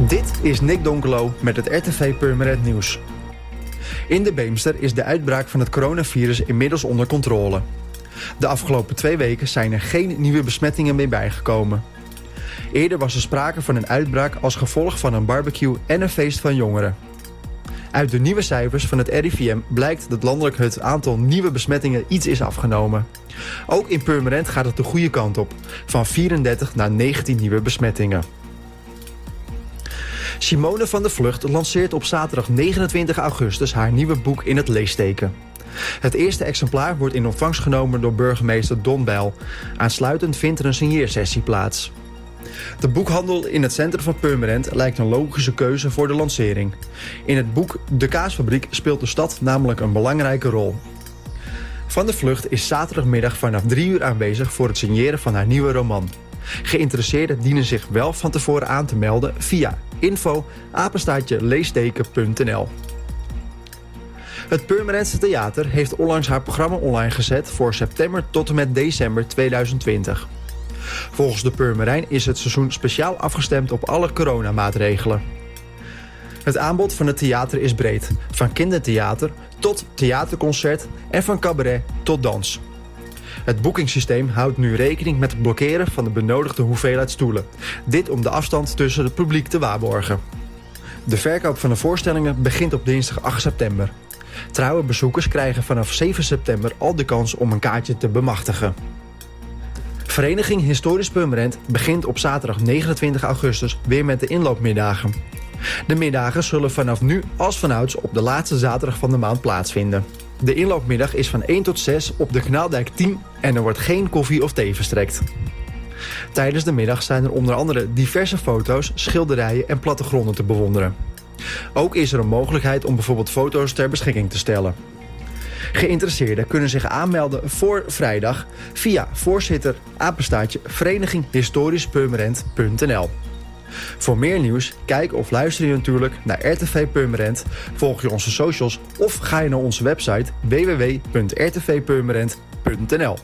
Dit is Nick Donkelo met het RTV Purmerend Nieuws. In de Beemster is de uitbraak van het coronavirus inmiddels onder controle. De afgelopen twee weken zijn er geen nieuwe besmettingen meer bijgekomen. Eerder was er sprake van een uitbraak als gevolg van een barbecue en een feest van jongeren. Uit de nieuwe cijfers van het RIVM blijkt dat landelijk het aantal nieuwe besmettingen iets is afgenomen. Ook in Purmerend gaat het de goede kant op, van 34 naar 19 nieuwe besmettingen. Simone van der Vlucht lanceert op zaterdag 29 augustus haar nieuwe boek in het leesteken. Het eerste exemplaar wordt in ontvangst genomen door burgemeester Don Bijl. Aansluitend vindt er een signeersessie plaats. De boekhandel in het centrum van Purmerend lijkt een logische keuze voor de lancering. In het boek De Kaasfabriek speelt de stad namelijk een belangrijke rol. Van der Vlucht is zaterdagmiddag vanaf 3 uur aanwezig voor het signeren van haar nieuwe roman. Geïnteresseerden dienen zich wel van tevoren aan te melden via info leesteken.nl. Het Purmerendse Theater heeft onlangs haar programma online gezet voor september tot en met december 2020. Volgens de Purmerijn is het seizoen speciaal afgestemd op alle coronamaatregelen. Het aanbod van het theater is breed, van kindertheater tot theaterconcert en van cabaret tot dans. Het boekingssysteem houdt nu rekening met het blokkeren van de benodigde hoeveelheid stoelen. Dit om de afstand tussen het publiek te waarborgen. De verkoop van de voorstellingen begint op dinsdag 8 september. Trouwe bezoekers krijgen vanaf 7 september al de kans om een kaartje te bemachtigen. Vereniging Historisch Purmerend begint op zaterdag 29 augustus weer met de inloopmiddagen. De middagen zullen vanaf nu als vanouds op de laatste zaterdag van de maand plaatsvinden. De inloopmiddag is van 1 tot 6 op de Kanaaldijk 10 en er wordt geen koffie of thee verstrekt. Tijdens de middag zijn er onder andere diverse foto's, schilderijen en plattegronden te bewonderen. Ook is er een mogelijkheid om bijvoorbeeld foto's ter beschikking te stellen. Geïnteresseerden kunnen zich aanmelden voor vrijdag via voorzitter apenstaartje vereniging historisch Voor meer nieuws, kijk of luister je natuurlijk naar RTV Purmerend, volg je onze socials of ga je naar onze website www.rtvpurmerend.nl.